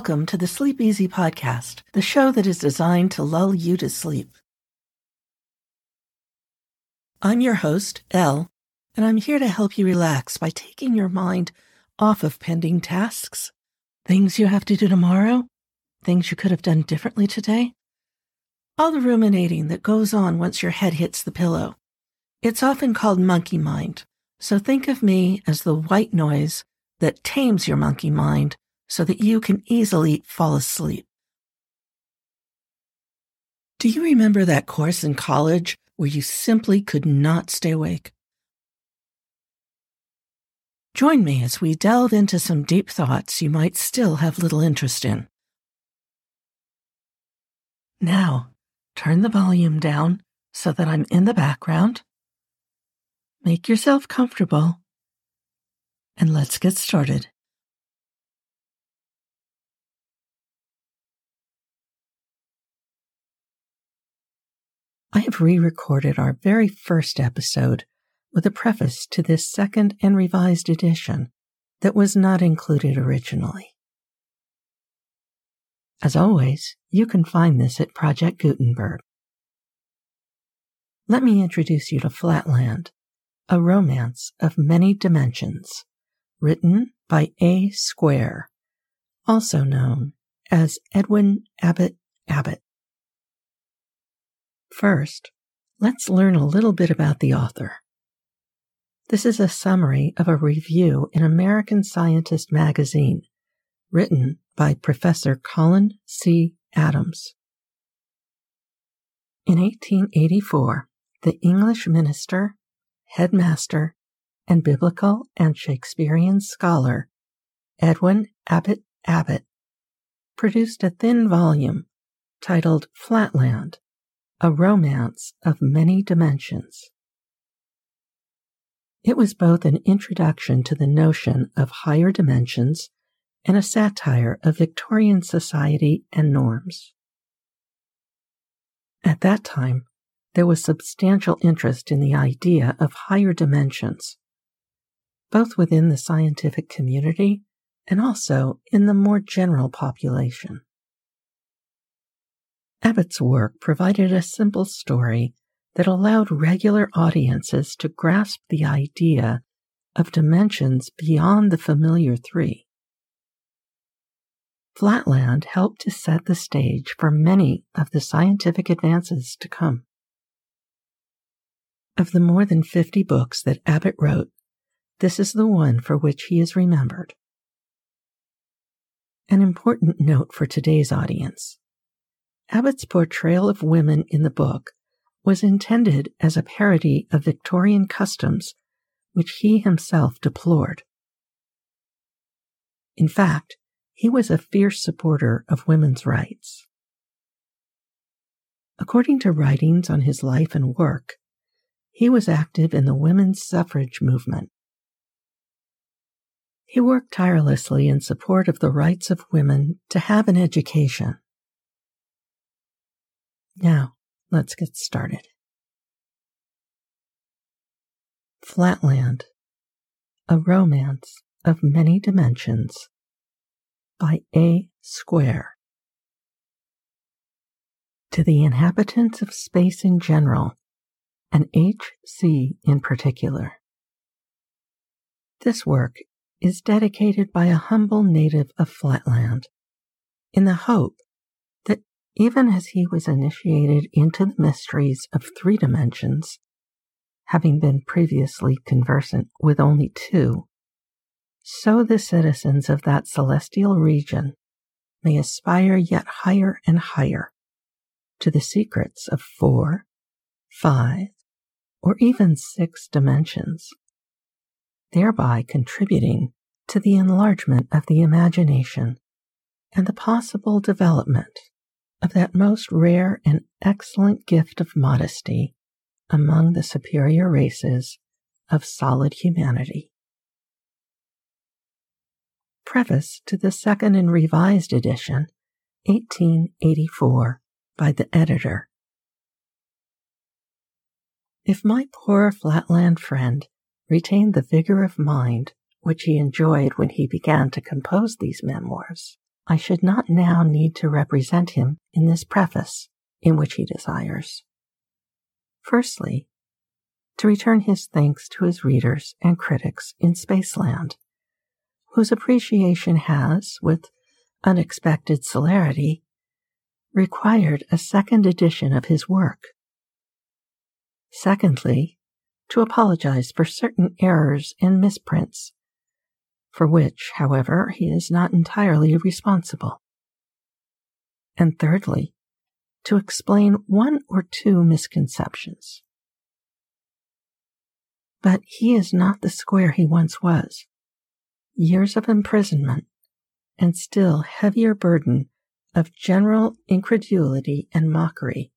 welcome to the Sleep Easy Podcast, the show that is designed to lull you to sleep. I'm your host, Elle, and I'm here to help you relax by taking your mind off of pending tasks, things you have to do tomorrow, things you could have done differently today, all the ruminating that goes on once your head hits the pillow. It's often called monkey mind, so think of me as the white noise that tames your monkey mind so that you can easily fall asleep. Do you remember that course in college where you simply could not stay awake? Join me as we delve into some deep thoughts you might still have little interest in. Now, turn the volume down so that I'm in the background. Make yourself comfortable, and let's get started. I have re recorded our very first episode with a preface to this second and revised edition that was not included originally. As always, you can find this at Project Gutenberg. Let me introduce you to Flatland, a romance of many dimensions, written by A. Square, also known as Edwin Abbott Abbott. First, let's learn a little bit about the author. This is a summary of a review in American Scientist magazine, written by Professor Colin C. Adams. In 1884, the English minister, headmaster, and biblical and Shakespearean scholar Edwin Abbott Abbott produced a thin volume titled Flatland a romance of many dimensions. It was both an introduction to the notion of higher dimensions and a satire of Victorian society and norms. At that time, there was substantial interest in the idea of higher dimensions, both within the scientific community and also in the more general population. Abbott's work provided a simple story that allowed regular audiences to grasp the idea of dimensions beyond the familiar three. Flatland helped to set the stage for many of the scientific advances to come. Of the more than 50 books that Abbott wrote, this is the one for which he is remembered. An important note for today's audience Abbott's portrayal of women in the book was intended as a parody of Victorian customs, which he himself deplored. In fact, he was a fierce supporter of women's rights. According to writings on his life and work, he was active in the women's suffrage movement. He worked tirelessly in support of the rights of women to have an education. Now, let's get started. Flatland, a romance of many dimensions by A. Square. To the inhabitants of space in general, and H.C. in particular. This work is dedicated by a humble native of Flatland in the hope even as he was initiated into the mysteries of three dimensions, having been previously conversant with only two, so the citizens of that celestial region may aspire yet higher and higher to the secrets of four, five, or even six dimensions, thereby contributing to the enlargement of the imagination and the possible development of that most rare and excellent gift of modesty among the superior races of solid humanity. Preface to the second and revised edition, 1884, by the editor. If my poor flatland friend retained the vigor of mind which he enjoyed when he began to compose these memoirs, I should not now need to represent him in this preface in which he desires. Firstly, to return his thanks to his readers and critics in Spaceland, whose appreciation has, with unexpected celerity, required a second edition of his work. Secondly, to apologize for certain errors and misprints, for which, however, he is not entirely responsible. And thirdly, to explain one or two misconceptions. But he is not the square he once was. Years of imprisonment and still heavier burden of general incredulity and mockery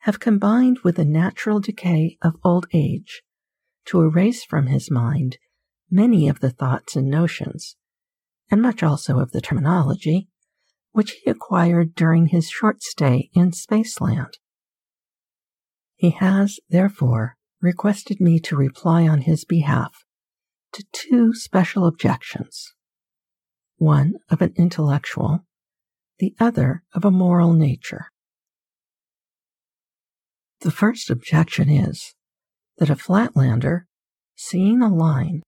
have combined with the natural decay of old age to erase from his mind many of the thoughts and notions, and much also of the terminology, which he acquired during his short stay in Spaceland. He has, therefore, requested me to reply on his behalf to two special objections one of an intellectual, the other of a moral nature. The first objection is that a flatlander, seeing a line,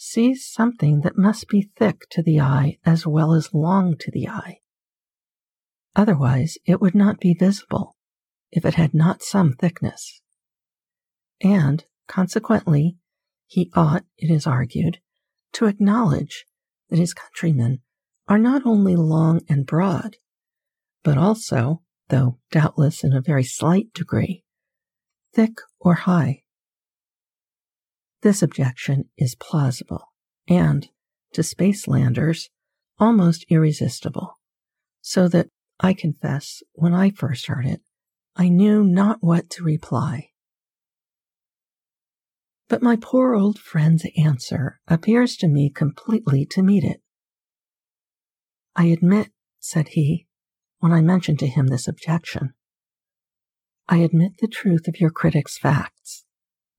sees something that must be thick to the eye as well as long to the eye. Otherwise, it would not be visible if it had not some thickness. And, consequently, he ought, it is argued, to acknowledge that his countrymen are not only long and broad, but also, though doubtless in a very slight degree, thick or high. This objection is plausible and, to spacelanders, almost irresistible, so that I confess when I first heard it, I knew not what to reply. But my poor old friend's answer appears to me completely to meet it. I admit, said he, when I mentioned to him this objection, I admit the truth of your critic's facts,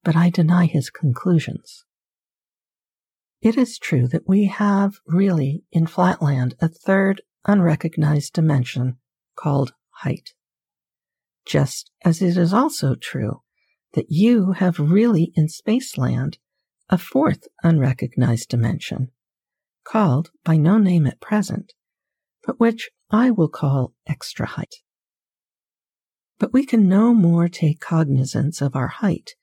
but I deny his conclusions. It is true that we have really in Flatland a third unrecognized dimension called height. Just as it is also true that you have really in Spaceland a fourth unrecognized dimension, called by no name at present, but which I will call extra height but we can no more take cognizance of our height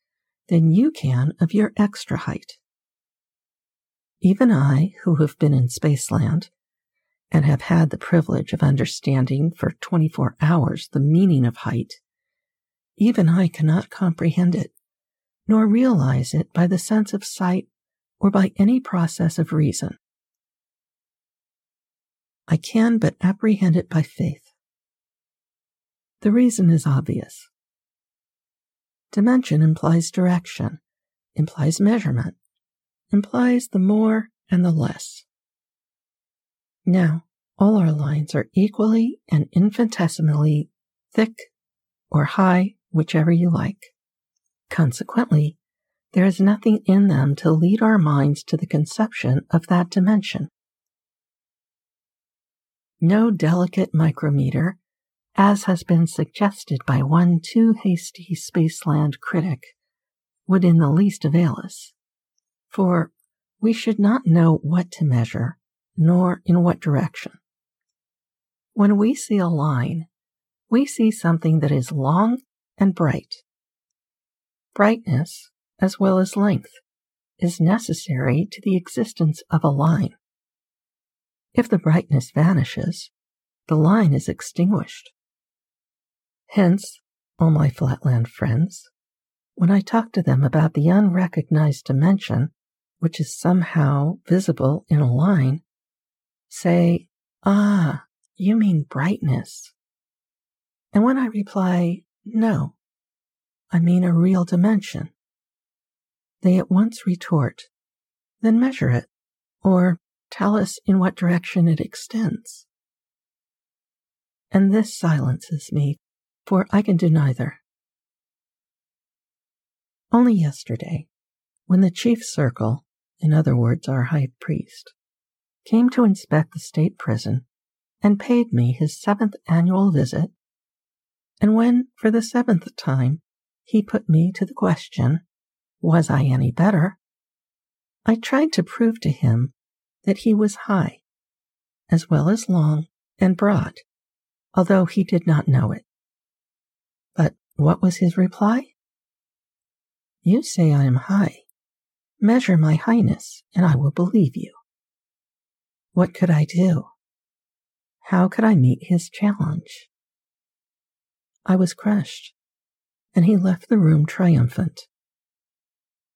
than you can of your extra height. Even I, who have been in Spaceland and have had the privilege of understanding for 24 hours the meaning of height, even I cannot comprehend it, nor realize it by the sense of sight or by any process of reason. I can but apprehend it by faith the reason is obvious. Dimension implies direction, implies measurement, implies the more and the less. Now, all our lines are equally and infinitesimally thick or high, whichever you like. Consequently, there is nothing in them to lead our minds to the conception of that dimension. No delicate micrometer as has been suggested by one too hasty Spaceland critic, would in the least avail us. For we should not know what to measure, nor in what direction. When we see a line, we see something that is long and bright. Brightness, as well as length, is necessary to the existence of a line. If the brightness vanishes, the line is extinguished. Hence, all my flatland friends, when I talk to them about the unrecognized dimension, which is somehow visible in a line, say, Ah, you mean brightness. And when I reply, No, I mean a real dimension, they at once retort, Then measure it, or tell us in what direction it extends. And this silences me for I can do neither. Only yesterday, when the chief circle, in other words, our high priest, came to inspect the state prison and paid me his seventh annual visit. And when, for the seventh time, he put me to the question, Was I any better? I tried to prove to him that he was high, as well as long and broad, although he did not know it. What was his reply? You say I am high. Measure my highness, and I will believe you. What could I do? How could I meet his challenge? I was crushed, and he left the room triumphant.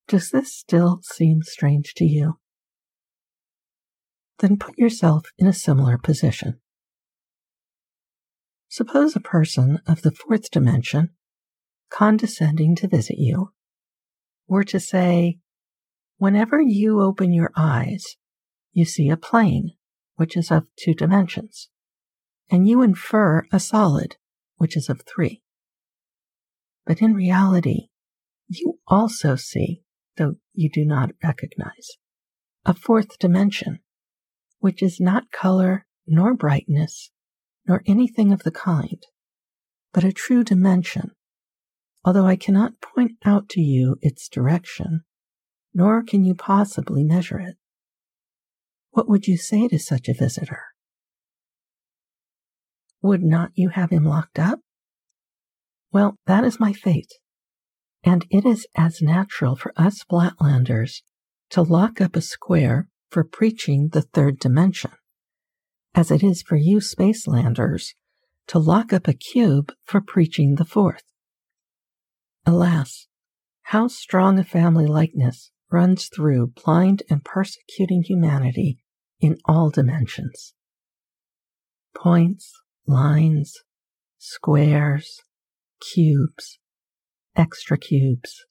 Does this still seem strange to you? Then put yourself in a similar position. Suppose a person of the fourth dimension, condescending to visit you, or to say, Whenever you open your eyes, you see a plane, which is of two dimensions, and you infer a solid, which is of three. But in reality, you also see though you do not recognize. A fourth dimension, which is not color nor brightness nor anything of the kind, but a true dimension, although I cannot point out to you its direction, nor can you possibly measure it. What would you say to such a visitor? Would not you have him locked up? Well, that is my fate. And it is as natural for us Flatlanders to lock up a square for preaching the third dimension as it is for you Spacelanders to lock up a cube for preaching the fourth. Alas, how strong a family likeness runs through blind and persecuting humanity in all dimensions. Points, lines, squares, cubes, extra cubes.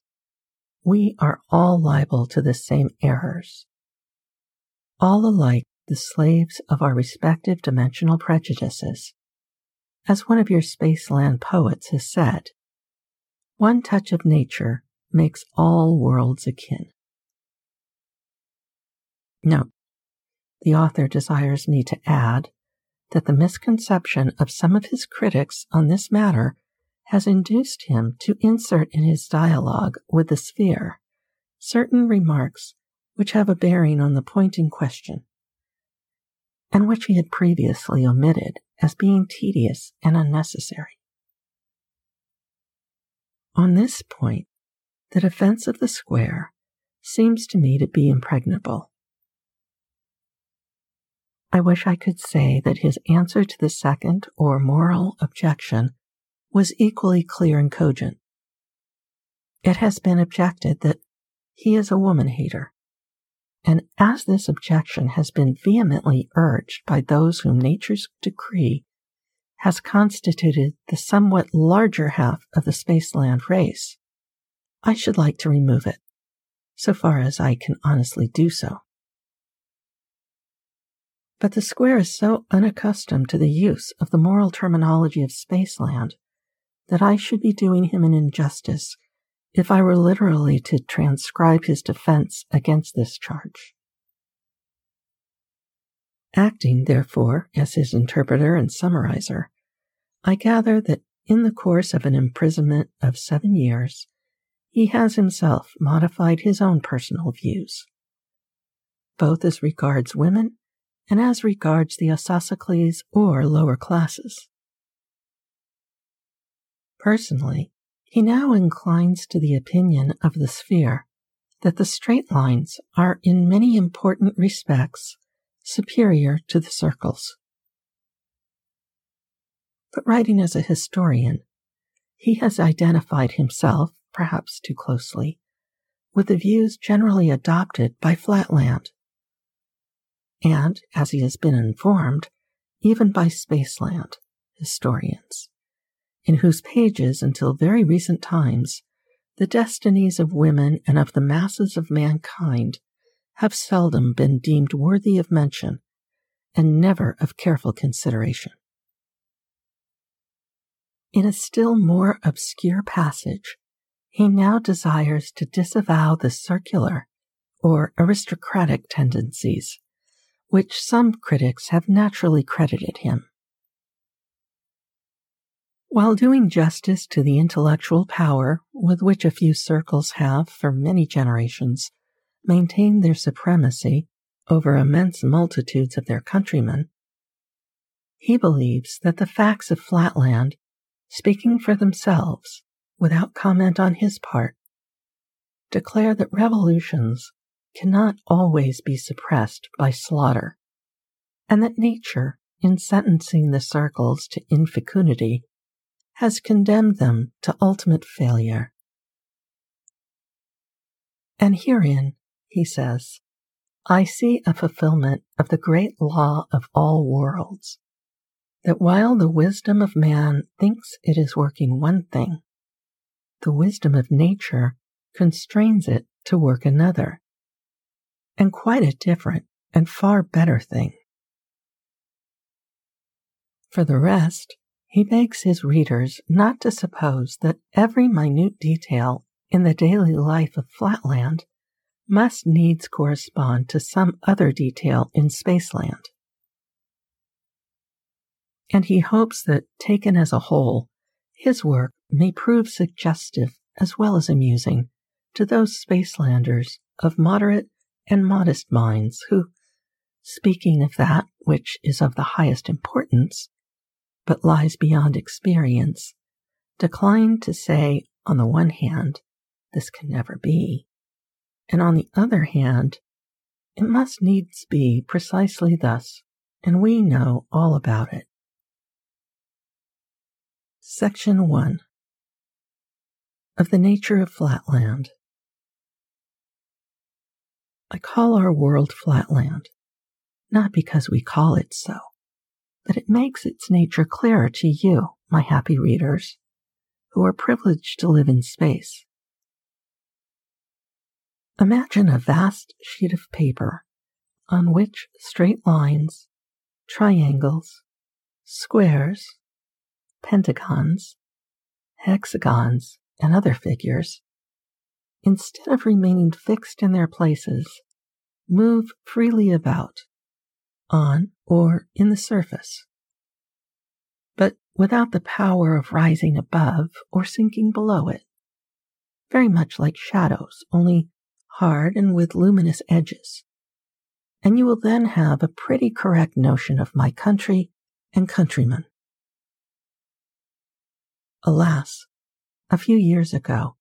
We are all liable to the same errors. All alike the slaves of our respective dimensional prejudices. As one of your Spaceland poets has said, one touch of nature makes all worlds akin. Note, the author desires me to add that the misconception of some of his critics on this matter has induced him to insert in his dialogue with the sphere certain remarks which have a bearing on the point in question, and which he had previously omitted as being tedious and unnecessary. On this point, the defense of the square seems to me to be impregnable. I wish I could say that his answer to the second or moral objection was equally clear and cogent. It has been objected that he is a woman hater. And as this objection has been vehemently urged by those whom nature's decree has constituted the somewhat larger half of the Spaceland race, I should like to remove it, so far as I can honestly do so. But the square is so unaccustomed to the use of the moral terminology of Spaceland that I should be doing him an injustice if I were literally to transcribe his defense against this charge. Acting, therefore, as his interpreter and summarizer, I gather that in the course of an imprisonment of seven years, he has himself modified his own personal views, both as regards women and as regards the Isosceles or lower classes. Personally, he now inclines to the opinion of the sphere that the straight lines are in many important respects superior to the circles. But writing as a historian, he has identified himself, perhaps too closely, with the views generally adopted by Flatland. And, as he has been informed, even by Spaceland historians in whose pages, until very recent times, the destinies of women and of the masses of mankind have seldom been deemed worthy of mention and never of careful consideration. In a still more obscure passage, he now desires to disavow the circular or aristocratic tendencies which some critics have naturally credited him. While doing justice to the intellectual power with which a few circles have, for many generations, maintained their supremacy over immense multitudes of their countrymen, he believes that the facts of Flatland, speaking for themselves without comment on his part, declare that revolutions cannot always be suppressed by slaughter, and that nature, in sentencing the circles to infecundity, has condemned them to ultimate failure. And herein, he says, I see a fulfillment of the great law of all worlds, that while the wisdom of man thinks it is working one thing, the wisdom of nature constrains it to work another, and quite a different and far better thing. For the rest, he begs his readers not to suppose that every minute detail in the daily life of Flatland must needs correspond to some other detail in Spaceland. And he hopes that, taken as a whole, his work may prove suggestive as well as amusing to those Spacelanders of moderate and modest minds who, speaking of that which is of the highest importance, but lies beyond experience, decline to say, on the one hand, this can never be, and on the other hand, it must needs be precisely thus, and we know all about it. Section 1 Of the Nature of Flatland I call our world flatland, not because we call it so, but it makes its nature clearer to you, my happy readers, who are privileged to live in space. Imagine a vast sheet of paper on which straight lines, triangles, squares, pentagons, hexagons, and other figures, instead of remaining fixed in their places, move freely about, on or in the surface, but without the power of rising above or sinking below it, very much like shadows, only hard and with luminous edges. And you will then have a pretty correct notion of my country and countrymen. Alas, a few years ago,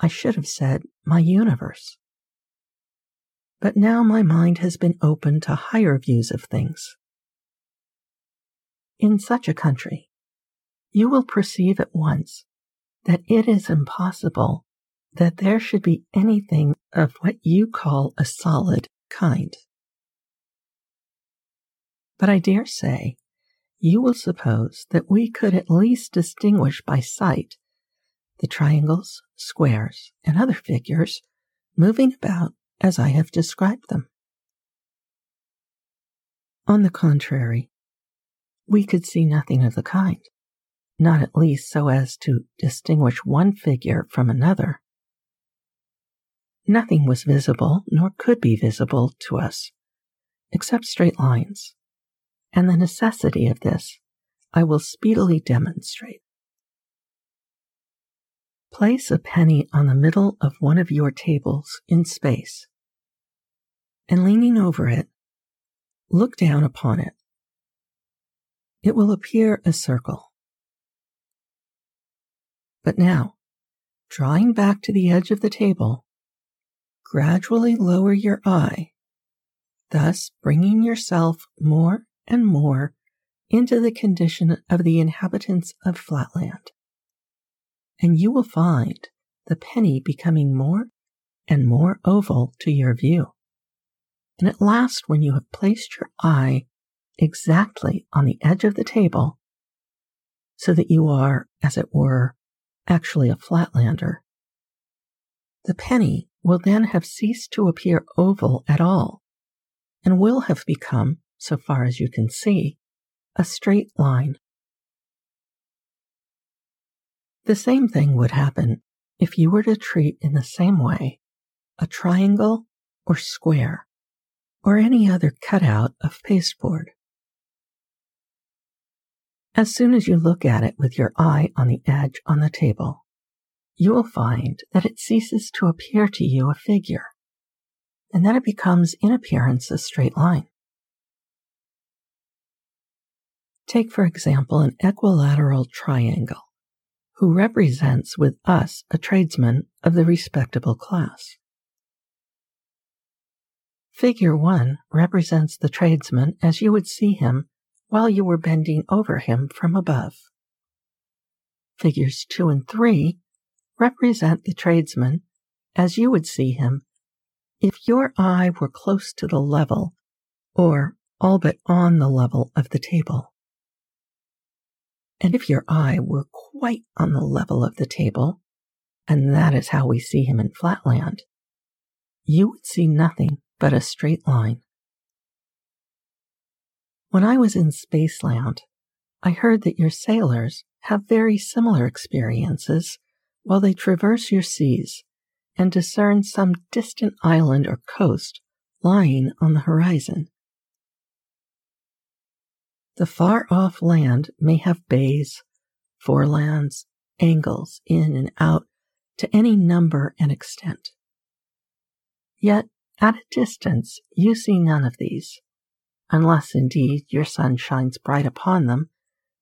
I should have said my universe. But now my mind has been opened to higher views of things. In such a country, you will perceive at once that it is impossible that there should be anything of what you call a solid kind. But I dare say you will suppose that we could at least distinguish by sight the triangles, squares, and other figures moving about as I have described them. On the contrary, we could see nothing of the kind, not at least so as to distinguish one figure from another. Nothing was visible, nor could be visible to us, except straight lines, and the necessity of this I will speedily demonstrate. Place a penny on the middle of one of your tables in space, and leaning over it, look down upon it. It will appear a circle. But now, drawing back to the edge of the table, gradually lower your eye, thus bringing yourself more and more into the condition of the inhabitants of Flatland and you will find the penny becoming more and more oval to your view. And at last, when you have placed your eye exactly on the edge of the table, so that you are, as it were, actually a flatlander, the penny will then have ceased to appear oval at all, and will have become, so far as you can see, a straight line the same thing would happen if you were to treat in the same way a triangle or square or any other cutout of pasteboard. As soon as you look at it with your eye on the edge on the table, you will find that it ceases to appear to you a figure, and that it becomes in appearance a straight line. Take, for example, an equilateral triangle, who represents with us a tradesman of the respectable class. Figure 1 represents the tradesman as you would see him while you were bending over him from above. Figures 2 and 3 represent the tradesman as you would see him if your eye were close to the level or all but on the level of the table. And if your eye were quite on the level of the table, and that is how we see him in flatland, you would see nothing but a straight line. When I was in Spaceland, I heard that your sailors have very similar experiences while they traverse your seas and discern some distant island or coast lying on the horizon. The far off land may have bays, forelands, angles in and out to any number and extent. Yet, at a distance, you see none of these unless indeed your sun shines bright upon them,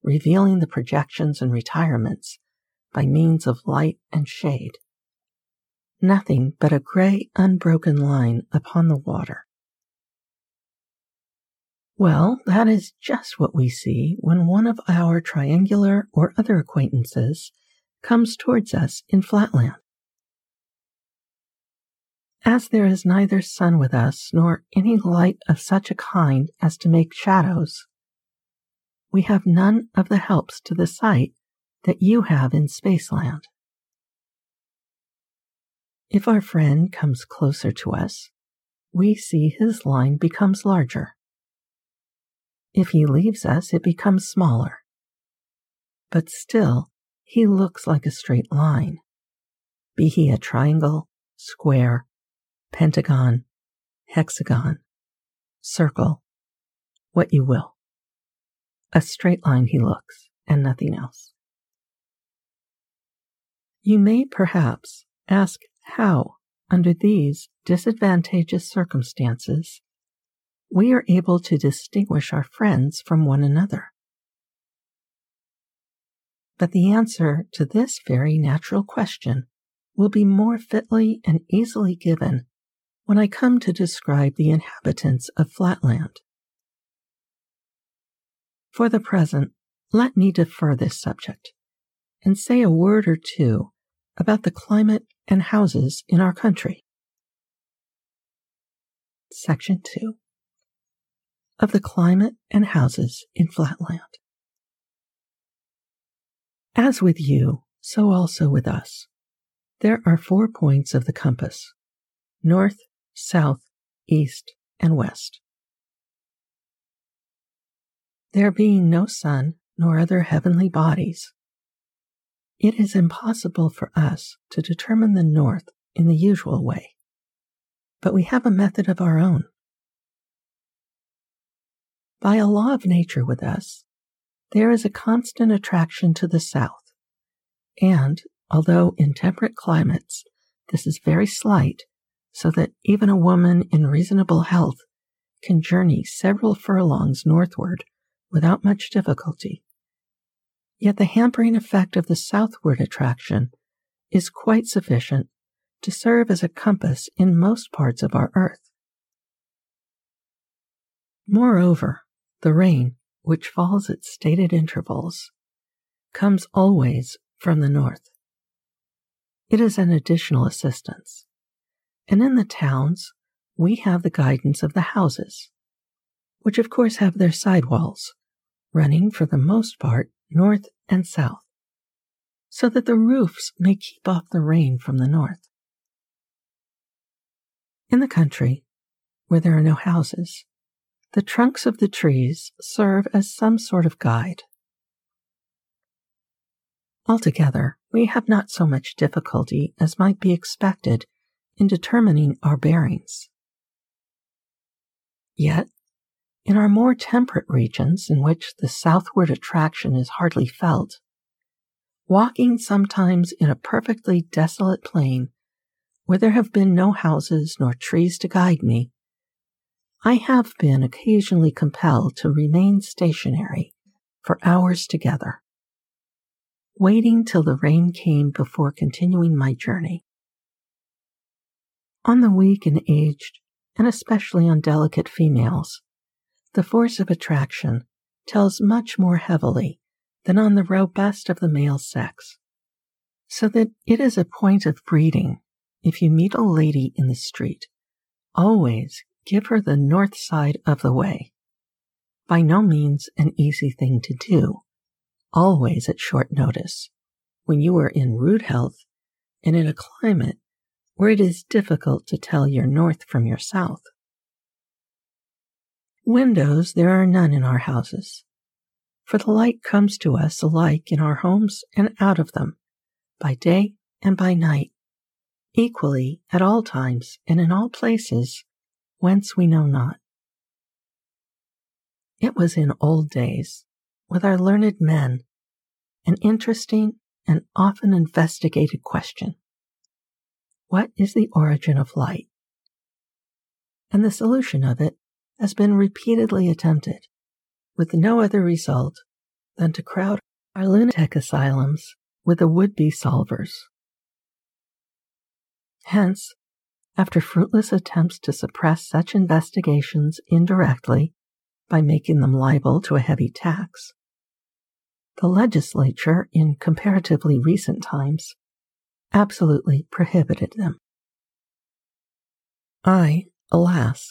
revealing the projections and retirements by means of light and shade. Nothing but a gray, unbroken line upon the water. Well, that is just what we see when one of our triangular or other acquaintances comes towards us in flatland. As there is neither sun with us nor any light of such a kind as to make shadows, we have none of the helps to the sight that you have in Spaceland. If our friend comes closer to us, we see his line becomes larger. If he leaves us, it becomes smaller. But still, he looks like a straight line, be he a triangle, square, pentagon, hexagon, circle, what you will. A straight line he looks, and nothing else. You may perhaps ask how, under these disadvantageous circumstances, we are able to distinguish our friends from one another. But the answer to this very natural question will be more fitly and easily given when I come to describe the inhabitants of Flatland. For the present, let me defer this subject and say a word or two about the climate and houses in our country. Section 2 of the climate and houses in Flatland. As with you, so also with us. There are four points of the compass north, south, east, and west. There being no sun nor other heavenly bodies, it is impossible for us to determine the north in the usual way. But we have a method of our own. By a law of nature with us, there is a constant attraction to the south, and although in temperate climates this is very slight, so that even a woman in reasonable health can journey several furlongs northward without much difficulty. Yet the hampering effect of the southward attraction is quite sufficient to serve as a compass in most parts of our earth. Moreover, the rain, which falls at stated intervals, comes always from the north. It is an additional assistance. And in the towns, we have the guidance of the houses, which of course have their sidewalls, running for the most part north and south, so that the roofs may keep off the rain from the north. In the country, where there are no houses, the trunks of the trees serve as some sort of guide. Altogether, we have not so much difficulty as might be expected in determining our bearings. Yet, in our more temperate regions in which the southward attraction is hardly felt, walking sometimes in a perfectly desolate plain where there have been no houses nor trees to guide me, I have been occasionally compelled to remain stationary for hours together, waiting till the rain came before continuing my journey. On the weak and aged, and especially on delicate females, the force of attraction tells much more heavily than on the robust of the male sex, so that it is a point of breeding if you meet a lady in the street, always give her the north side of the way. By no means an easy thing to do, always at short notice, when you are in rude health and in a climate where it is difficult to tell your north from your south. Windows there are none in our houses, for the light comes to us alike in our homes and out of them, by day and by night, equally at all times and in all places whence we know not. It was in old days, with our learned men, an interesting and often investigated question. What is the origin of light? And the solution of it has been repeatedly attempted, with no other result than to crowd our lunatic asylums with the would be solvers. Hence, after fruitless attempts to suppress such investigations indirectly by making them liable to a heavy tax. The legislature, in comparatively recent times, absolutely prohibited them. I, alas,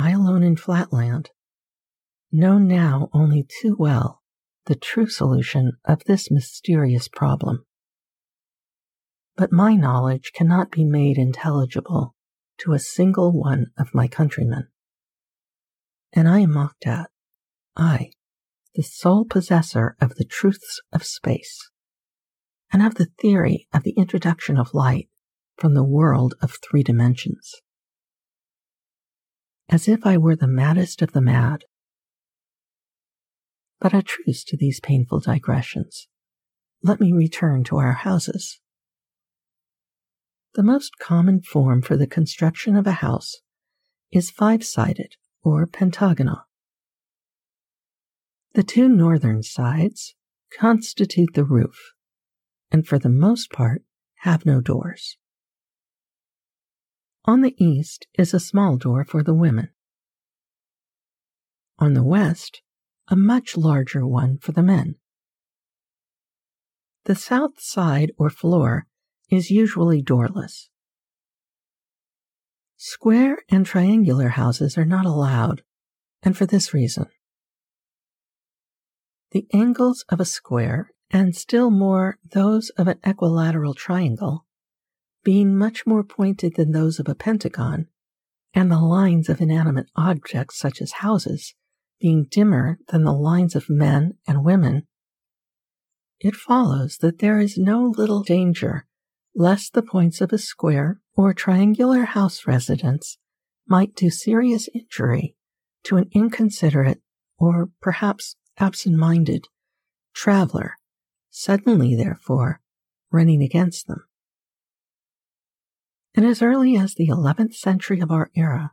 I alone in Flatland, know now only too well the true solution of this mysterious problem but my knowledge cannot be made intelligible to a single one of my countrymen. And I am mocked at, I, the sole possessor of the truths of space, and of the theory of the introduction of light from the world of three dimensions. As if I were the maddest of the mad. But a truce to these painful digressions. Let me return to our houses. The most common form for the construction of a house is five sided or pentagonal. The two northern sides constitute the roof, and for the most part have no doors. On the east is a small door for the women. On the west, a much larger one for the men. The south side or floor is usually doorless. Square and triangular houses are not allowed, and for this reason. The angles of a square, and still more those of an equilateral triangle, being much more pointed than those of a pentagon, and the lines of inanimate objects such as houses being dimmer than the lines of men and women, it follows that there is no little danger lest the points of a square or triangular house residence might do serious injury to an inconsiderate or perhaps absent minded traveler, suddenly, therefore, running against them. And as early as the 11th century of our era,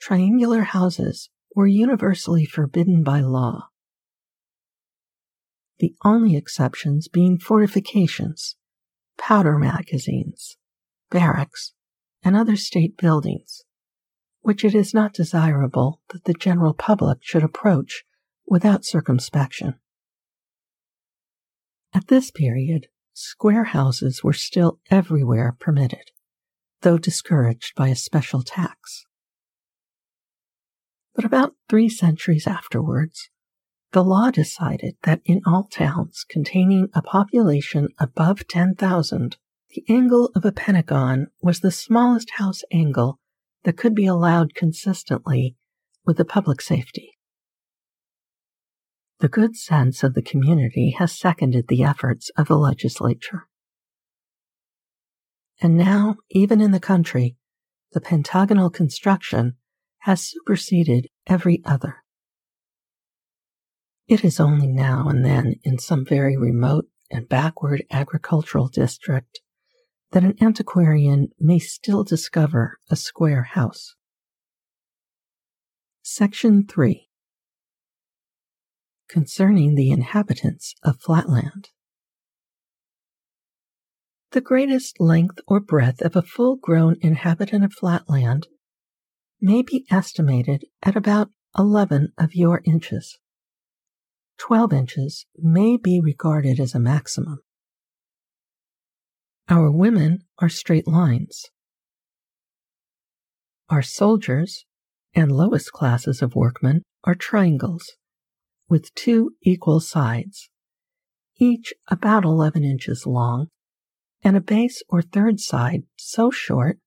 triangular houses were universally forbidden by law. The only exceptions being fortifications powder magazines, barracks, and other state buildings, which it is not desirable that the general public should approach without circumspection. At this period, square houses were still everywhere permitted, though discouraged by a special tax. But about three centuries afterwards, the law decided that in all towns containing a population above 10,000, the angle of a pentagon was the smallest house angle that could be allowed consistently with the public safety. The good sense of the community has seconded the efforts of the legislature. And now, even in the country, the pentagonal construction has superseded every other. It is only now and then in some very remote and backward agricultural district that an antiquarian may still discover a square house. Section 3 Concerning the inhabitants of Flatland. The greatest length or breadth of a full grown inhabitant of Flatland may be estimated at about 11 of your inches. 12 inches may be regarded as a maximum. Our women are straight lines. Our soldiers and lowest classes of workmen are triangles with two equal sides, each about 11 inches long, and a base or third side so short,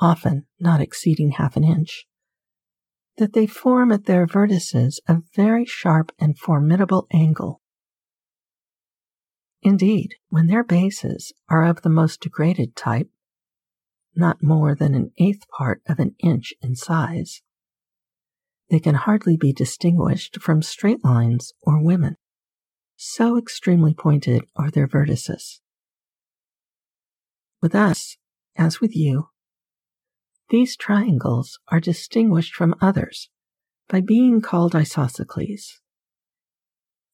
often not exceeding half an inch, that they form at their vertices a very sharp and formidable angle. Indeed, when their bases are of the most degraded type, not more than an eighth part of an inch in size, they can hardly be distinguished from straight lines or women. So extremely pointed are their vertices. With us, as with you, these triangles are distinguished from others by being called isosceles.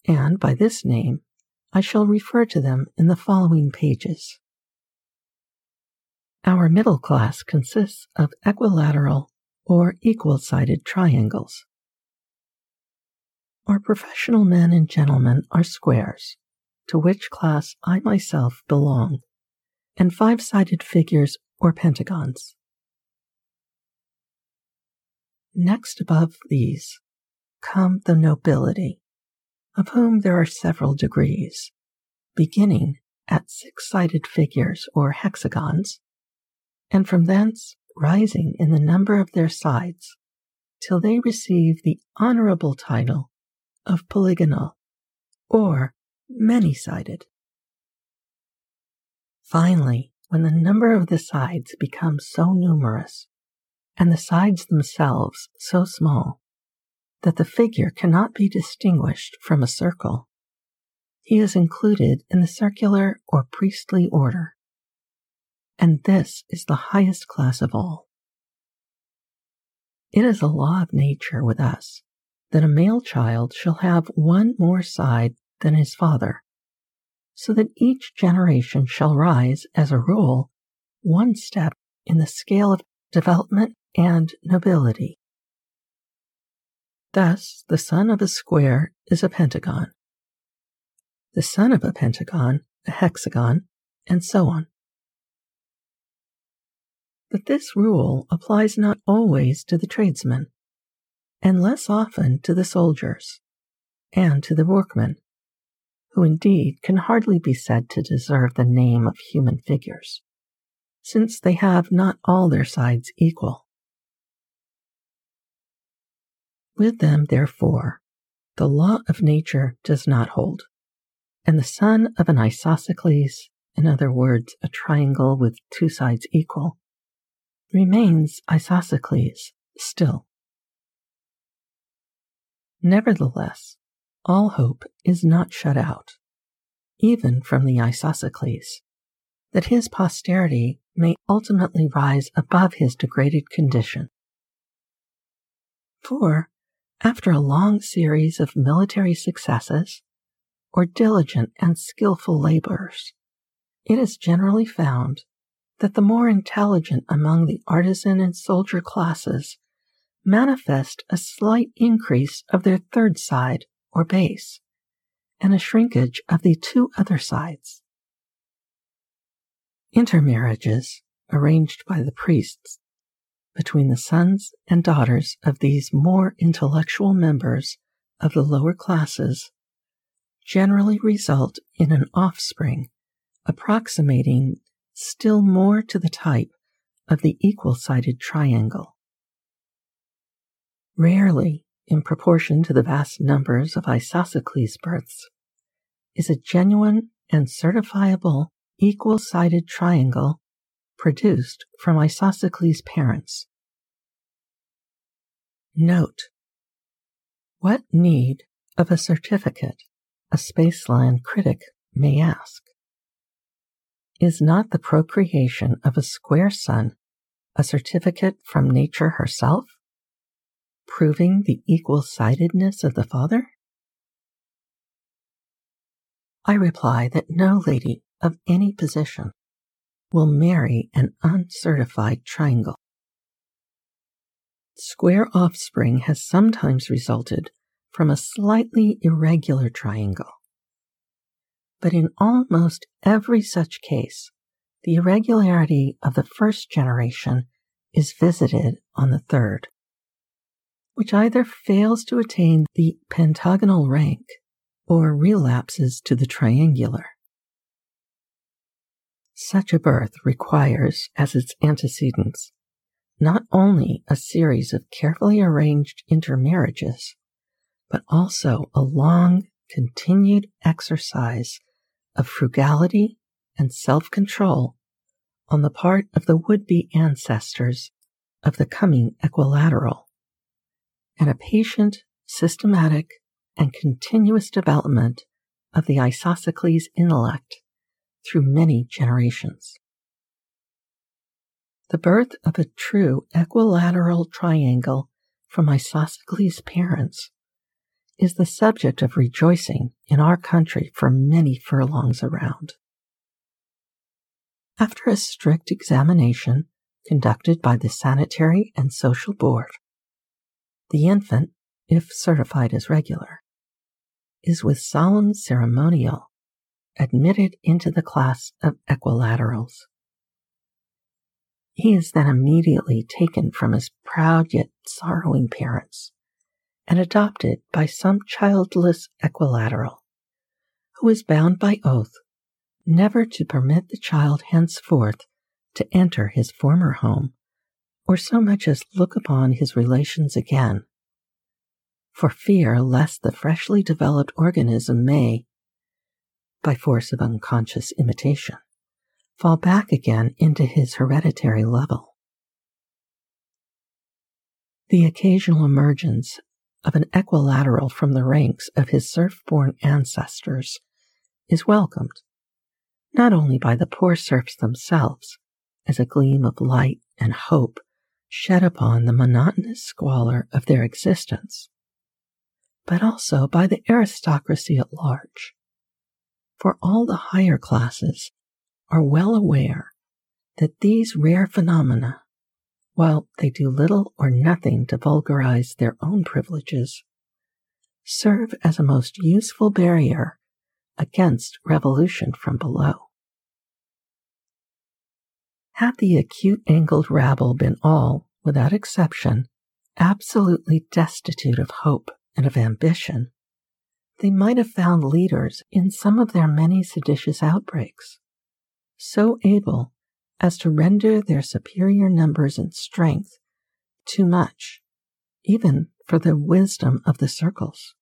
And by this name, I shall refer to them in the following pages. Our middle class consists of equilateral or equal sided triangles. Our professional men and gentlemen are squares, to which class I myself belong, and five sided figures or pentagons. Next above these come the nobility, of whom there are several degrees, beginning at six sided figures or hexagons, and from thence rising in the number of their sides till they receive the honorable title of polygonal or many sided. Finally, when the number of the sides becomes so numerous and the sides themselves so small that the figure cannot be distinguished from a circle, he is included in the circular or priestly order. And this is the highest class of all. It is a law of nature with us that a male child shall have one more side than his father, so that each generation shall rise, as a rule, one step in the scale of development and nobility. Thus, the son of a square is a pentagon, the son of a pentagon, a hexagon, and so on. But this rule applies not always to the tradesmen, and less often to the soldiers, and to the workmen, who indeed can hardly be said to deserve the name of human figures, since they have not all their sides equal. With them, therefore, the law of nature does not hold, and the son of an isosceles, in other words, a triangle with two sides equal, remains isosceles still. Nevertheless, all hope is not shut out, even from the isosceles, that his posterity may ultimately rise above his degraded condition. For after a long series of military successes or diligent and skilful labors, it is generally found that the more intelligent among the artisan and soldier classes manifest a slight increase of their third side or base and a shrinkage of the two other sides. Intermarriages, arranged by the priests, between the sons and daughters of these more intellectual members of the lower classes generally result in an offspring approximating still more to the type of the equal sided triangle. Rarely, in proportion to the vast numbers of isosceles births, is a genuine and certifiable equal sided triangle produced from isosceles parents. Note What need of a certificate, a Spaceland critic may ask? Is not the procreation of a square son a certificate from nature herself, proving the equal sidedness of the father? I reply that no lady of any position will marry an uncertified triangle. Square offspring has sometimes resulted from a slightly irregular triangle. But in almost every such case, the irregularity of the first generation is visited on the third, which either fails to attain the pentagonal rank or relapses to the triangular. Such a birth requires, as its antecedents, not only a series of carefully arranged intermarriages, but also a long, continued exercise of frugality and self control on the part of the would be ancestors of the coming equilateral, and a patient, systematic, and continuous development of the isosceles intellect through many generations. The birth of a true equilateral triangle from isosceles parents is the subject of rejoicing in our country for many furlongs around. After a strict examination conducted by the Sanitary and Social Board, the infant, if certified as regular, is with solemn ceremonial admitted into the class of equilaterals. He is then immediately taken from his proud yet sorrowing parents and adopted by some childless equilateral, who is bound by oath never to permit the child henceforth to enter his former home or so much as look upon his relations again, for fear lest the freshly developed organism may, by force of unconscious imitation, fall back again into his hereditary level. The occasional emergence of an equilateral from the ranks of his serf born ancestors is welcomed, not only by the poor serfs themselves, as a gleam of light and hope shed upon the monotonous squalor of their existence, but also by the aristocracy at large. For all the higher classes are well aware that these rare phenomena while they do little or nothing to vulgarize their own privileges, serve as a most useful barrier against revolution from below. Had the acute angled rabble been all, without exception, absolutely destitute of hope and of ambition, they might have found leaders in some of their many seditious outbreaks, so able as to render their superior numbers and strength too much, even for the wisdom of the circles.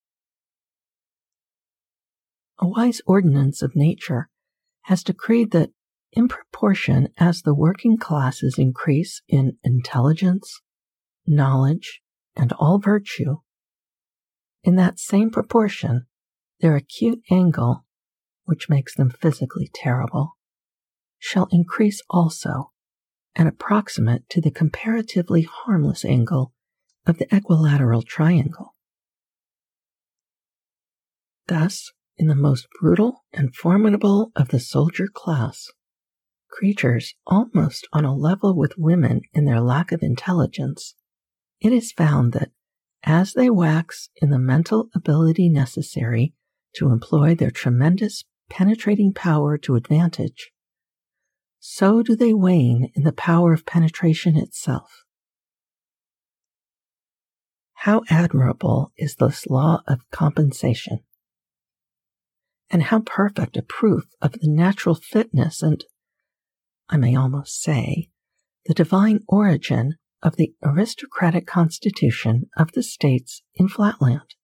A wise ordinance of nature has decreed that in proportion as the working classes increase in intelligence, knowledge, and all virtue, in that same proportion, their acute angle, which makes them physically terrible, shall increase also and approximate to the comparatively harmless angle of the equilateral triangle. Thus, in the most brutal and formidable of the soldier class, creatures almost on a level with women in their lack of intelligence, it is found that as they wax in the mental ability necessary to employ their tremendous penetrating power to advantage, so do they wane in the power of penetration itself. How admirable is this law of compensation! And how perfect a proof of the natural fitness and, I may almost say, the divine origin of the aristocratic constitution of the states in Flatland.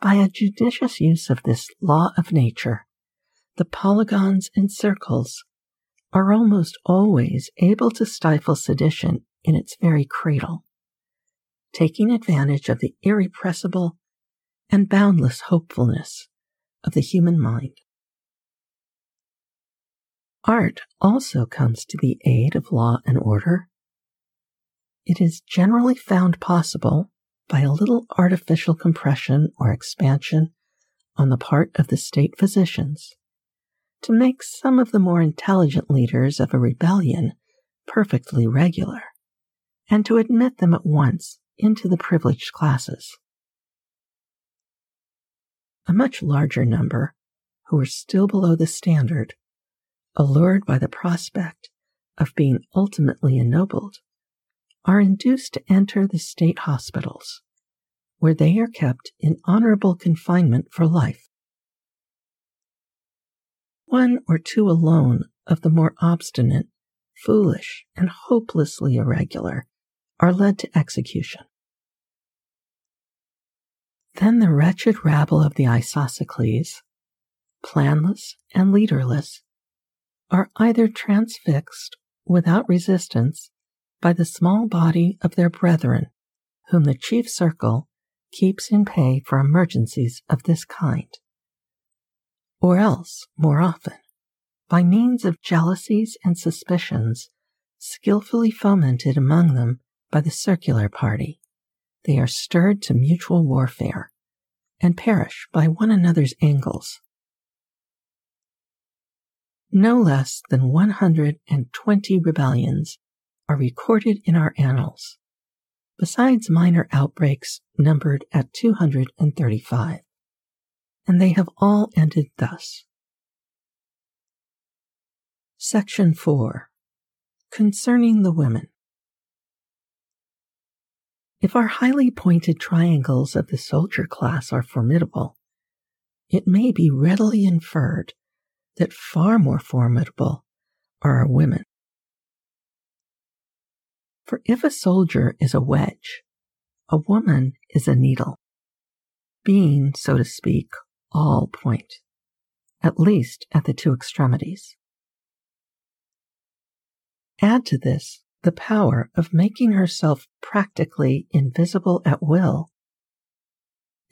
By a judicious use of this law of nature, the polygons and circles are almost always able to stifle sedition in its very cradle. taking advantage of the irrepressible and boundless hopefulness of the human mind. Art also comes to the aid of law and order. It is generally found possible by a little artificial compression or expansion on the part of the state physicians to make some of the more intelligent leaders of a rebellion perfectly regular and to admit them at once into the privileged classes. A much larger number, who are still below the standard, allured by the prospect of being ultimately ennobled, are induced to enter the state hospitals, where they are kept in honorable confinement for life. One or two alone of the more obstinate, foolish, and hopelessly irregular are led to execution. Then the wretched rabble of the isosceles, planless and leaderless, are either transfixed without resistance by the small body of their brethren, whom the chief circle keeps in pay for emergencies of this kind, or else, more often, by means of jealousies and suspicions skilfully fomented among them by the circular party, they are stirred to mutual warfare and perish by one another's angles. No less than 120 rebellions are recorded in our annals, besides minor outbreaks numbered at 235, and they have all ended thus. Section 4 Concerning the Women if our highly pointed triangles of the soldier class are formidable, it may be readily inferred that far more formidable are our women. For if a soldier is a wedge, a woman is a needle, being, so to speak, all point, at least at the two extremities. Add to this the power of making herself practically invisible at will,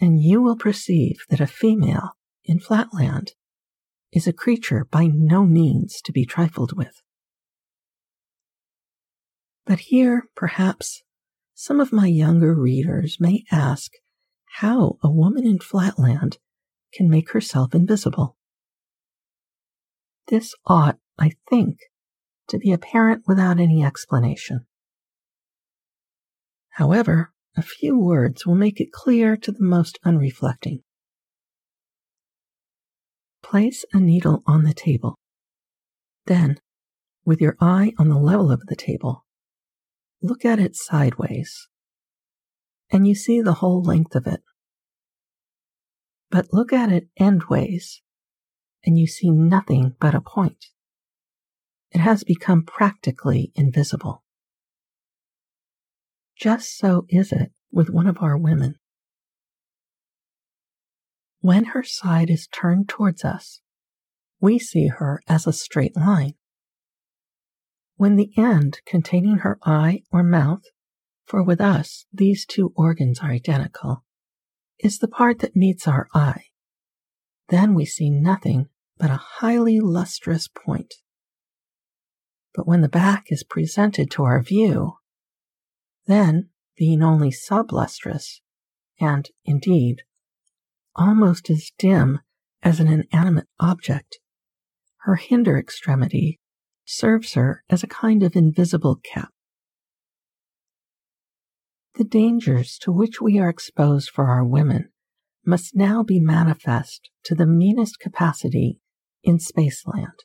and you will perceive that a female in Flatland is a creature by no means to be trifled with. But here, perhaps, some of my younger readers may ask how a woman in Flatland can make herself invisible. This ought, I think, to be apparent without any explanation. However, a few words will make it clear to the most unreflecting. Place a needle on the table. Then, with your eye on the level of the table, look at it sideways, and you see the whole length of it. But look at it endways, and you see nothing but a point it has become practically invisible. Just so is it with one of our women. When her side is turned towards us, we see her as a straight line. When the end containing her eye or mouth, for with us these two organs are identical, is the part that meets our eye, then we see nothing but a highly lustrous point. But when the back is presented to our view, then, being only sublustrous, and, indeed, almost as dim as an inanimate object, her hinder extremity serves her as a kind of invisible cap. The dangers to which we are exposed for our women must now be manifest to the meanest capacity in spaceland.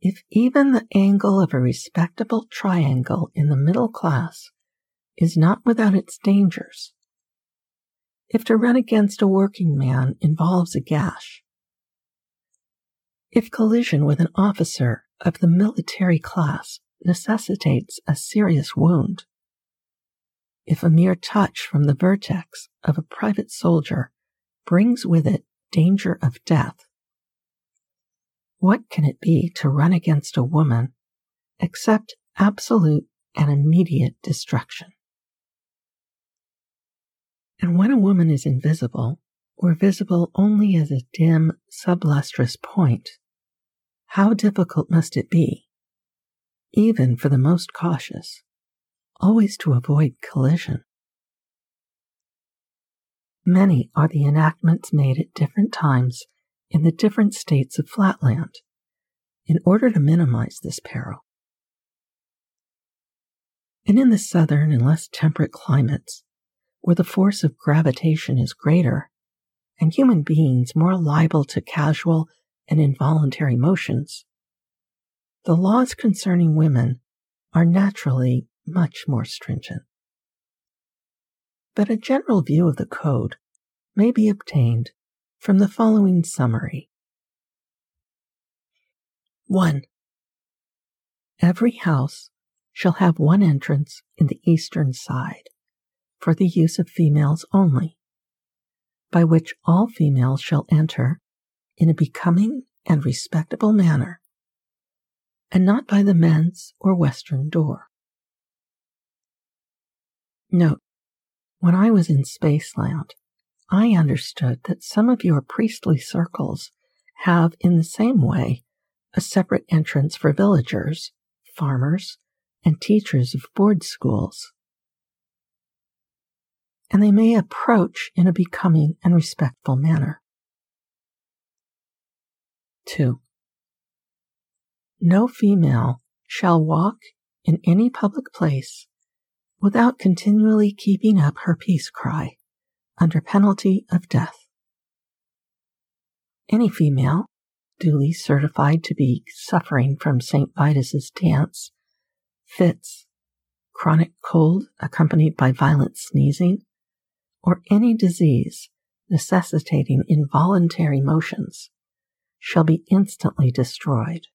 If even the angle of a respectable triangle in the middle class is not without its dangers, if to run against a working man involves a gash, if collision with an officer of the military class necessitates a serious wound, if a mere touch from the vertex of a private soldier brings with it danger of death, what can it be to run against a woman except absolute and immediate destruction. And when a woman is invisible, or visible only as a dim, sublustrous point, how difficult must it be, even for the most cautious, always to avoid collision? Many are the enactments made at different times in the different states of flatland in order to minimize this peril. And in the southern and less temperate climates, where the force of gravitation is greater and human beings more liable to casual and involuntary motions, the laws concerning women are naturally much more stringent. But a general view of the code may be obtained from the following summary. 1. Every house shall have one entrance in the eastern side for the use of females only, by which all females shall enter in a becoming and respectable manner, and not by the men's or western door. Note, when I was in Spaceland, I understood that some of your priestly circles have, in the same way, a separate entrance for villagers, farmers, and teachers of board schools. And they may approach in a becoming and respectful manner. 2. No female shall walk in any public place without continually keeping up her peace cry under penalty of death. Any female duly certified to be suffering from St. Vitus's dance fits, chronic cold accompanied by violent sneezing, or any disease necessitating involuntary motions shall be instantly destroyed.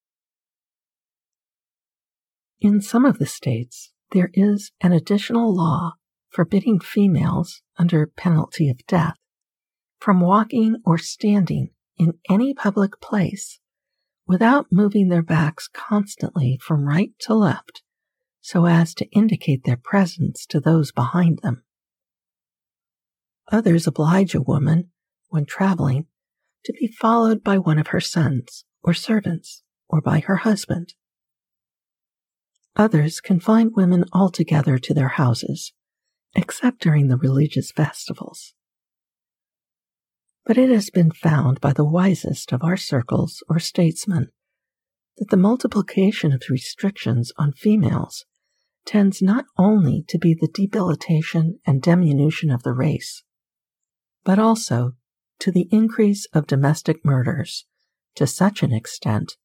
In some of the states, there is an additional law forbidding females, under penalty of death, from walking or standing in any public place without moving their backs constantly from right to left so as to indicate their presence to those behind them. Others oblige a woman, when traveling, to be followed by one of her sons or servants or by her husband. Others confine women altogether to their houses, except during the religious festivals. But it has been found by the wisest of our circles or statesmen that the multiplication of restrictions on females tends not only to be the debilitation and diminution of the race, but also to the increase of domestic murders to such an extent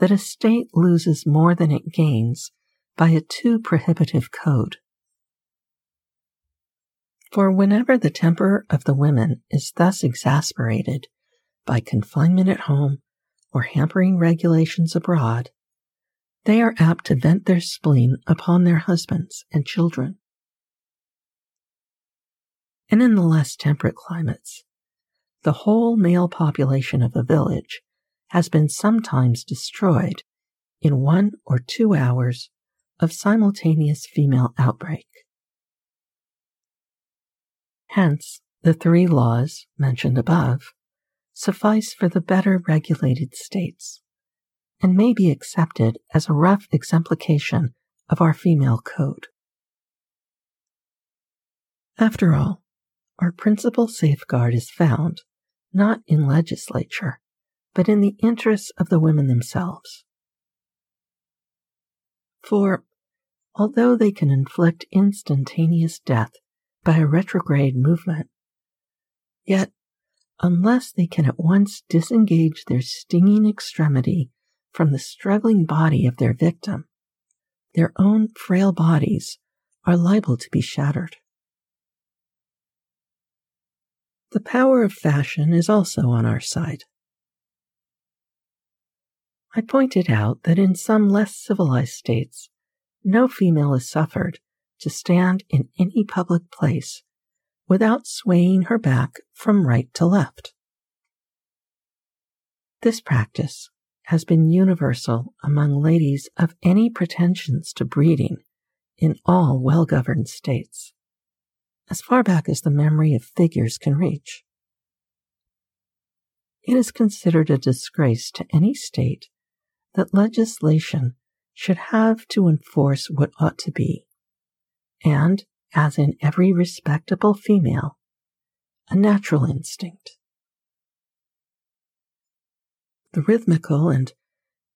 that a state loses more than it gains by a too prohibitive code. For whenever the temper of the women is thus exasperated by confinement at home or hampering regulations abroad, they are apt to vent their spleen upon their husbands and children. And in the less temperate climates, the whole male population of a village has been sometimes destroyed in one or two hours of simultaneous female outbreak. Hence, the three laws mentioned above suffice for the better regulated states and may be accepted as a rough exemplification of our female code. After all, our principal safeguard is found not in legislature, but in the interests of the women themselves. For, although they can inflict instantaneous death by a retrograde movement, yet, unless they can at once disengage their stinging extremity from the struggling body of their victim, their own frail bodies are liable to be shattered. The power of fashion is also on our side. I pointed out that in some less civilized states, no female is suffered to stand in any public place without swaying her back from right to left. This practice has been universal among ladies of any pretensions to breeding in all well governed states, as far back as the memory of figures can reach. It is considered a disgrace to any state that legislation should have to enforce what ought to be, and, as in every respectable female, a natural instinct. The rhythmical and,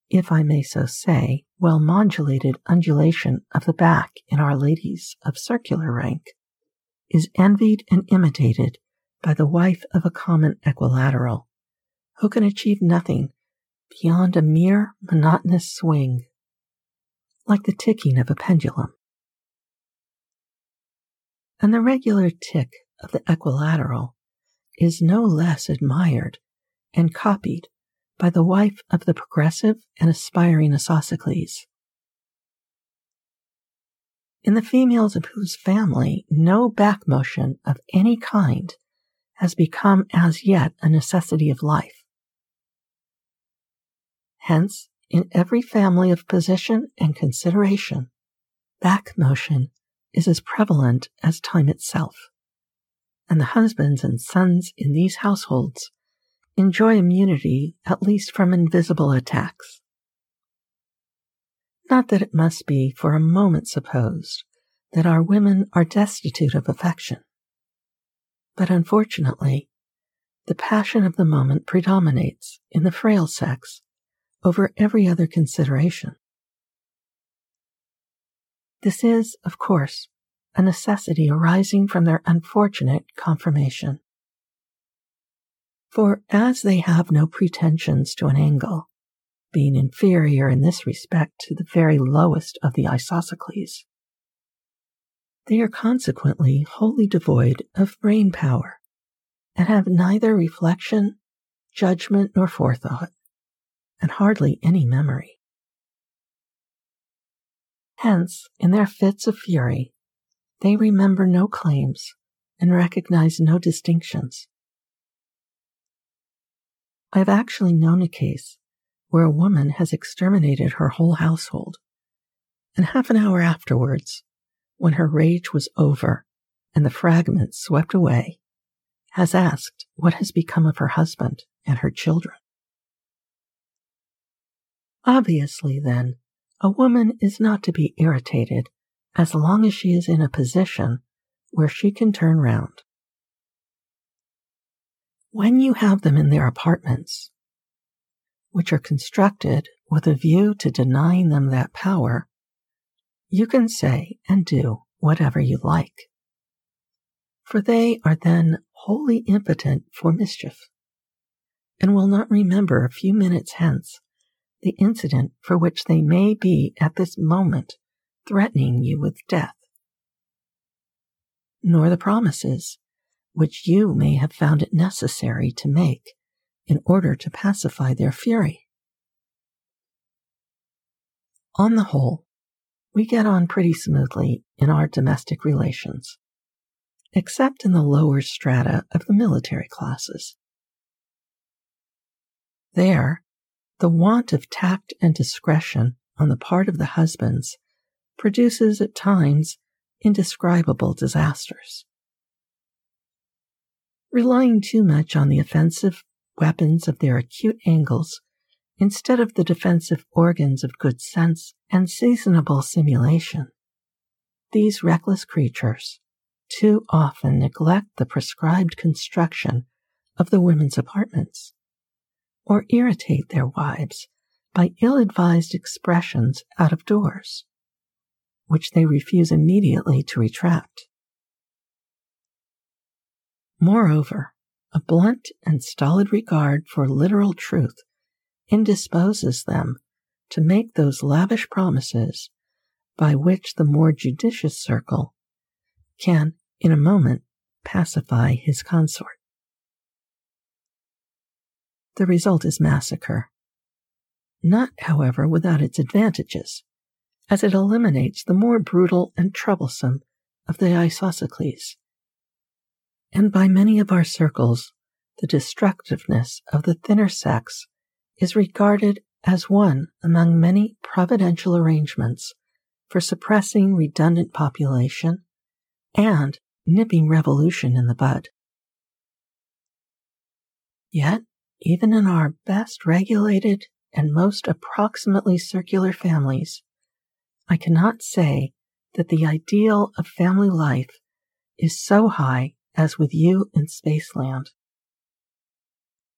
if I may so say, well modulated undulation of the back in Our Ladies of Circular rank is envied and imitated by the wife of a common equilateral, who can achieve nothing beyond a mere monotonous swing, like the ticking of a pendulum. And the regular tick of the equilateral is no less admired and copied by the wife of the progressive and aspiring Isosceles. In the females of whose family no back motion of any kind has become as yet a necessity of life. Hence, in every family of position and consideration, back motion is as prevalent as time itself and the husbands and sons in these households enjoy immunity at least from invisible attacks. Not that it must be for a moment supposed that our women are destitute of affection, but unfortunately, the passion of the moment predominates in the frail sex over every other consideration. This is, of course, a necessity arising from their unfortunate conformation. For as they have no pretensions to an angle, being inferior in this respect to the very lowest of the isosceles, they are consequently wholly devoid of brain power and have neither reflection, judgment, nor forethought, and hardly any memory. Hence, in their fits of fury, they remember no claims and recognize no distinctions. I have actually known a case where a woman has exterminated her whole household, and half an hour afterwards, when her rage was over and the fragments swept away, has asked what has become of her husband and her children. Obviously, then, a woman is not to be irritated as long as she is in a position where she can turn round. When you have them in their apartments, which are constructed with a view to denying them that power, you can say and do whatever you like. For they are then wholly impotent for mischief, and will not remember a few minutes hence the incident for which they may be at this moment threatening you with death, nor the promises which you may have found it necessary to make in order to pacify their fury. On the whole, we get on pretty smoothly in our domestic relations, except in the lower strata of the military classes. There, the want of tact and discretion on the part of the husbands produces at times indescribable disasters. Relying too much on the offensive weapons of their acute angles instead of the defensive organs of good sense and seasonable simulation, these reckless creatures too often neglect the prescribed construction of the women's apartments, or irritate their wives by ill advised expressions out of doors which they refuse immediately to retract. Moreover, a blunt and stolid regard for literal truth indisposes them to make those lavish promises by which the more judicious circle can, in a moment, pacify his consort. The result is massacre, not, however, without its advantages as it eliminates the more brutal and troublesome of the isosceles. And by many of our circles, the destructiveness of the thinner sex is regarded as one among many providential arrangements for suppressing redundant population and nipping revolution in the bud. Yet, even in our best regulated and most approximately circular families, I cannot say that the ideal of family life is so high as with you in Spaceland.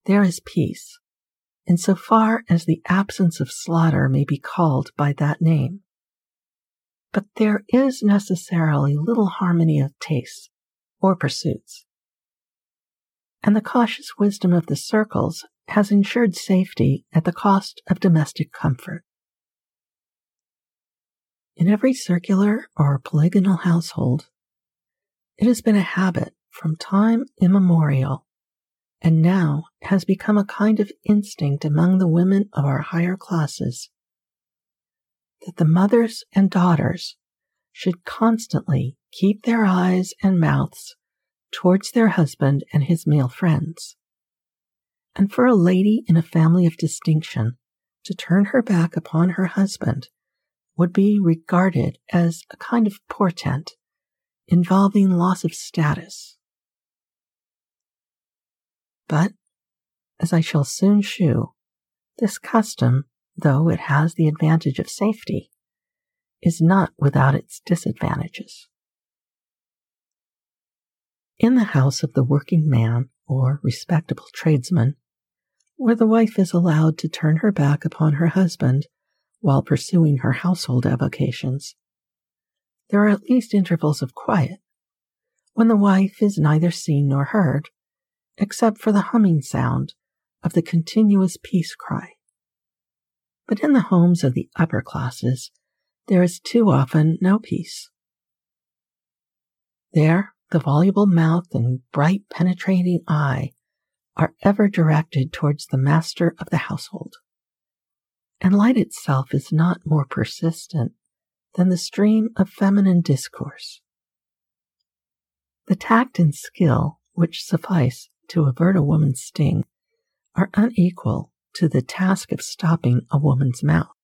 There is peace, insofar as the absence of slaughter may be called by that name. But there is necessarily little harmony of tastes or pursuits. And the cautious wisdom of the circles has ensured safety at the cost of domestic comfort. In every circular or polygonal household, it has been a habit from time immemorial, and now has become a kind of instinct among the women of our higher classes, that the mothers and daughters should constantly keep their eyes and mouths towards their husband and his male friends. And for a lady in a family of distinction to turn her back upon her husband would be regarded as a kind of portent involving loss of status. But, as I shall soon shew, this custom, though it has the advantage of safety, is not without its disadvantages. In the house of the working man or respectable tradesman, where the wife is allowed to turn her back upon her husband while pursuing her household avocations. There are at least intervals of quiet, when the wife is neither seen nor heard, except for the humming sound of the continuous peace cry. But in the homes of the upper classes, there is too often no peace. There, the voluble mouth and bright penetrating eye are ever directed towards the master of the household and light itself is not more persistent than the stream of feminine discourse. The tact and skill which suffice to avert a woman's sting are unequal to the task of stopping a woman's mouth.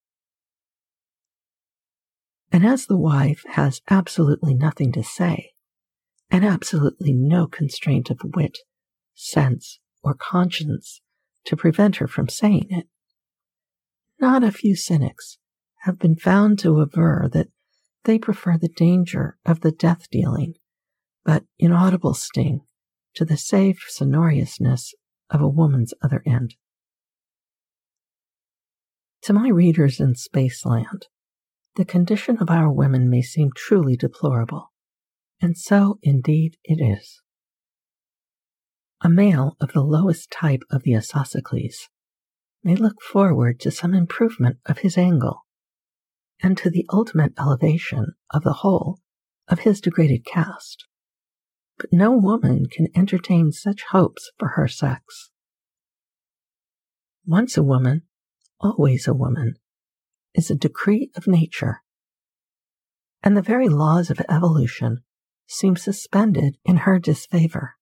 And as the wife has absolutely nothing to say, and absolutely no constraint of wit, sense, or conscience to prevent her from saying it, not a few cynics have been found to aver that they prefer the danger of the death dealing, but inaudible sting to the safe sonorousness of a woman's other end. To my readers in Spaceland, the condition of our women may seem truly deplorable, and so indeed it is. A male of the lowest type of the Isosceles may look forward to some improvement of his angle and to the ultimate elevation of the whole of his degraded caste. But no woman can entertain such hopes for her sex. Once a woman, always a woman, is a decree of nature, and the very laws of evolution seem suspended in her disfavor.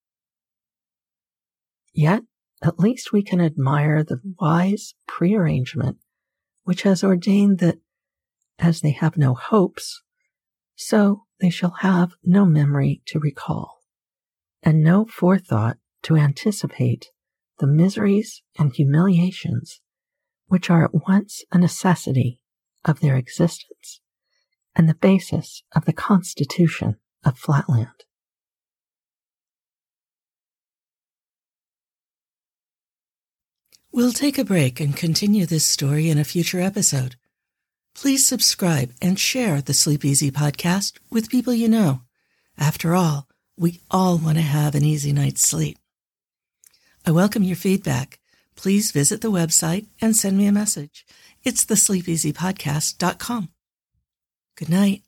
Yet at least we can admire the wise prearrangement which has ordained that as they have no hopes, so they shall have no memory to recall, and no forethought to anticipate the miseries and humiliations which are at once a necessity of their existence and the basis of the constitution of Flatland. We'll take a break and continue this story in a future episode. Please subscribe and share the Sleep Easy podcast with people you know. After all, we all want to have an easy night's sleep. I welcome your feedback. Please visit the website and send me a message. It's thesleepeasypodcast.com. Good night.